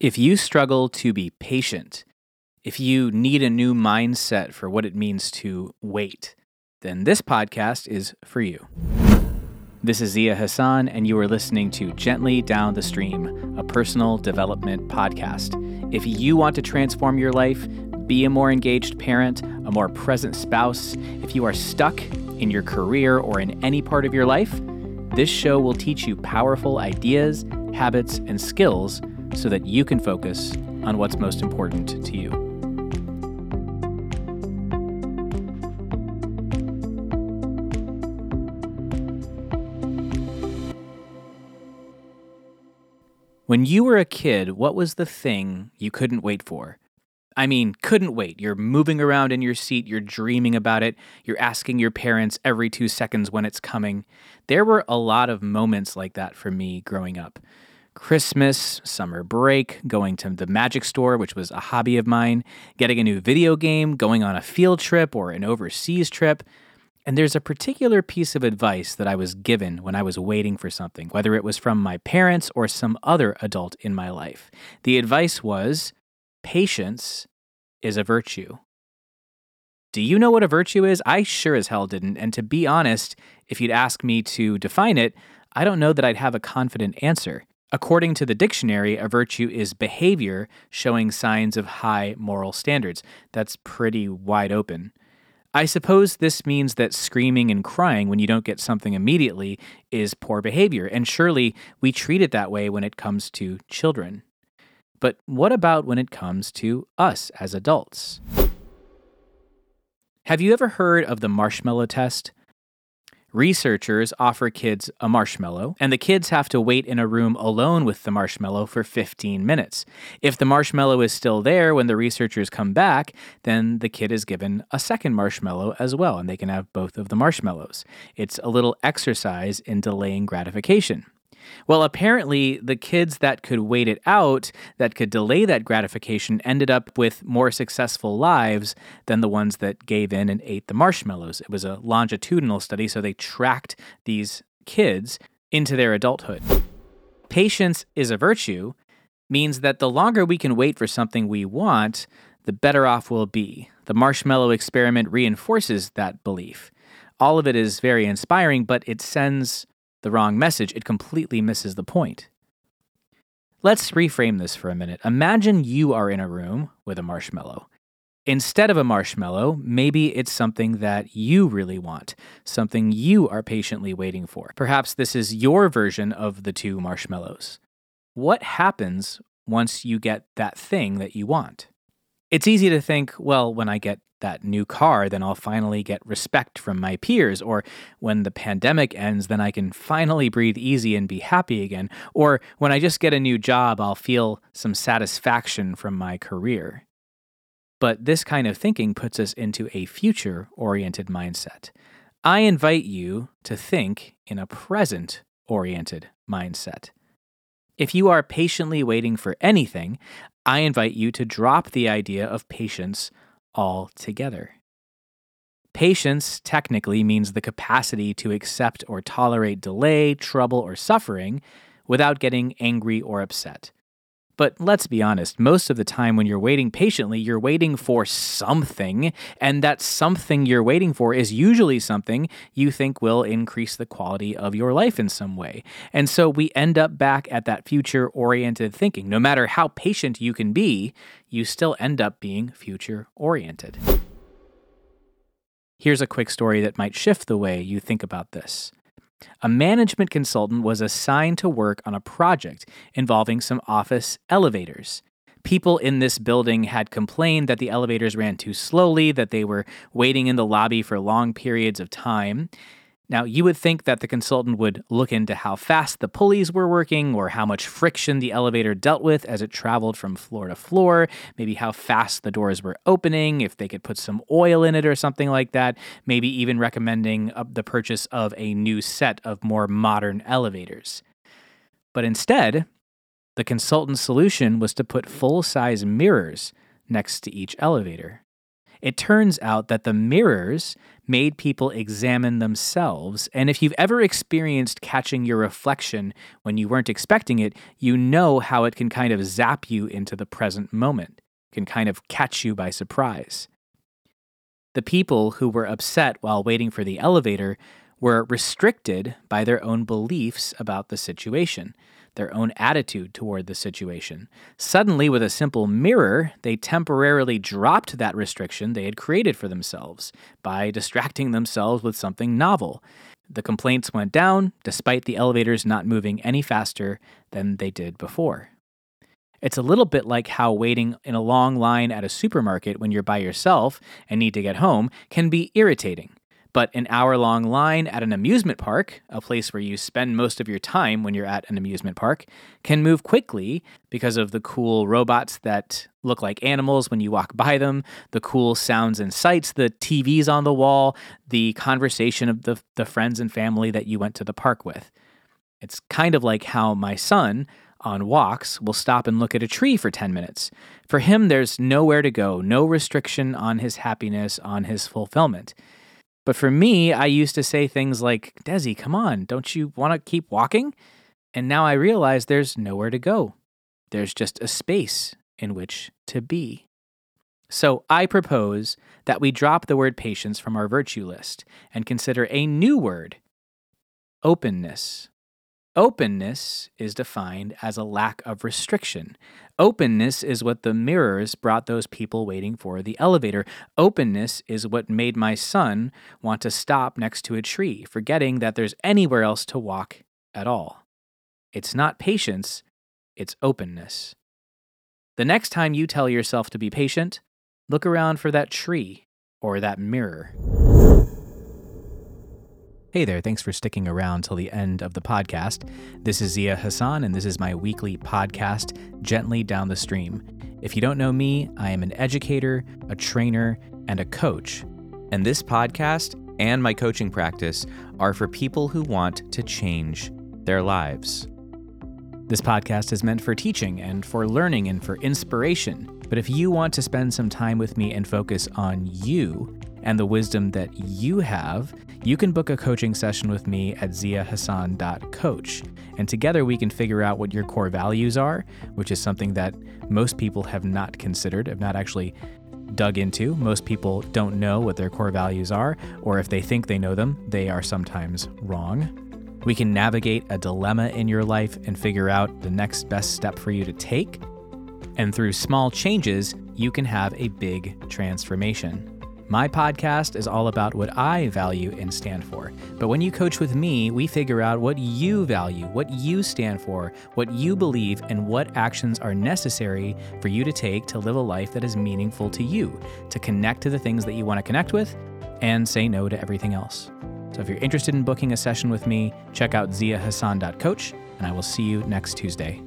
If you struggle to be patient, if you need a new mindset for what it means to wait, then this podcast is for you. This is Zia Hassan, and you are listening to Gently Down the Stream, a personal development podcast. If you want to transform your life, be a more engaged parent, a more present spouse, if you are stuck in your career or in any part of your life, this show will teach you powerful ideas, habits, and skills so that you can focus on what's most important to you. When you were a kid, what was the thing you couldn't wait for? I mean, couldn't wait. You're moving around in your seat, you're dreaming about it, you're asking your parents every two seconds when it's coming. There were a lot of moments like that for me growing up. Christmas, summer break, going to the magic store, which was a hobby of mine, getting a new video game, going on a field trip or an overseas trip. And there's a particular piece of advice that I was given when I was waiting for something, whether it was from my parents or some other adult in my life. The advice was patience is a virtue. Do you know what a virtue is? I sure as hell didn't. And to be honest, if you'd ask me to define it, I don't know that I'd have a confident answer. According to the dictionary, a virtue is behavior showing signs of high moral standards. That's pretty wide open. I suppose this means that screaming and crying when you don't get something immediately is poor behavior, and surely we treat it that way when it comes to children. But what about when it comes to us as adults? Have you ever heard of the marshmallow test? Researchers offer kids a marshmallow, and the kids have to wait in a room alone with the marshmallow for 15 minutes. If the marshmallow is still there when the researchers come back, then the kid is given a second marshmallow as well, and they can have both of the marshmallows. It's a little exercise in delaying gratification. Well, apparently, the kids that could wait it out, that could delay that gratification, ended up with more successful lives than the ones that gave in and ate the marshmallows. It was a longitudinal study, so they tracked these kids into their adulthood. Patience is a virtue, means that the longer we can wait for something we want, the better off we'll be. The marshmallow experiment reinforces that belief. All of it is very inspiring, but it sends the wrong message, it completely misses the point. Let's reframe this for a minute. Imagine you are in a room with a marshmallow. Instead of a marshmallow, maybe it's something that you really want, something you are patiently waiting for. Perhaps this is your version of the two marshmallows. What happens once you get that thing that you want? It's easy to think, well, when I get that new car, then I'll finally get respect from my peers. Or when the pandemic ends, then I can finally breathe easy and be happy again. Or when I just get a new job, I'll feel some satisfaction from my career. But this kind of thinking puts us into a future oriented mindset. I invite you to think in a present oriented mindset. If you are patiently waiting for anything, I invite you to drop the idea of patience altogether. Patience technically means the capacity to accept or tolerate delay, trouble, or suffering without getting angry or upset. But let's be honest, most of the time when you're waiting patiently, you're waiting for something, and that something you're waiting for is usually something you think will increase the quality of your life in some way. And so we end up back at that future oriented thinking. No matter how patient you can be, you still end up being future oriented. Here's a quick story that might shift the way you think about this. A management consultant was assigned to work on a project involving some office elevators. People in this building had complained that the elevators ran too slowly, that they were waiting in the lobby for long periods of time. Now, you would think that the consultant would look into how fast the pulleys were working or how much friction the elevator dealt with as it traveled from floor to floor, maybe how fast the doors were opening, if they could put some oil in it or something like that, maybe even recommending uh, the purchase of a new set of more modern elevators. But instead, the consultant's solution was to put full size mirrors next to each elevator. It turns out that the mirrors made people examine themselves. And if you've ever experienced catching your reflection when you weren't expecting it, you know how it can kind of zap you into the present moment, can kind of catch you by surprise. The people who were upset while waiting for the elevator were restricted by their own beliefs about the situation their own attitude toward the situation. Suddenly, with a simple mirror, they temporarily dropped that restriction they had created for themselves by distracting themselves with something novel. The complaints went down, despite the elevators not moving any faster than they did before. It's a little bit like how waiting in a long line at a supermarket when you're by yourself and need to get home can be irritating. But an hour long line at an amusement park, a place where you spend most of your time when you're at an amusement park, can move quickly because of the cool robots that look like animals when you walk by them, the cool sounds and sights, the TVs on the wall, the conversation of the, the friends and family that you went to the park with. It's kind of like how my son, on walks, will stop and look at a tree for 10 minutes. For him, there's nowhere to go, no restriction on his happiness, on his fulfillment. But for me, I used to say things like, Desi, come on, don't you want to keep walking? And now I realize there's nowhere to go. There's just a space in which to be. So I propose that we drop the word patience from our virtue list and consider a new word openness. Openness is defined as a lack of restriction. Openness is what the mirrors brought those people waiting for the elevator. Openness is what made my son want to stop next to a tree, forgetting that there's anywhere else to walk at all. It's not patience, it's openness. The next time you tell yourself to be patient, look around for that tree or that mirror. Hey there, thanks for sticking around till the end of the podcast. This is Zia Hassan, and this is my weekly podcast, Gently Down the Stream. If you don't know me, I am an educator, a trainer, and a coach. And this podcast and my coaching practice are for people who want to change their lives. This podcast is meant for teaching and for learning and for inspiration. But if you want to spend some time with me and focus on you, and the wisdom that you have, you can book a coaching session with me at ziahassan.coach. And together we can figure out what your core values are, which is something that most people have not considered, have not actually dug into. Most people don't know what their core values are, or if they think they know them, they are sometimes wrong. We can navigate a dilemma in your life and figure out the next best step for you to take. And through small changes, you can have a big transformation. My podcast is all about what I value and stand for. But when you coach with me, we figure out what you value, what you stand for, what you believe, and what actions are necessary for you to take to live a life that is meaningful to you, to connect to the things that you want to connect with, and say no to everything else. So if you're interested in booking a session with me, check out ziahassan.coach, and I will see you next Tuesday.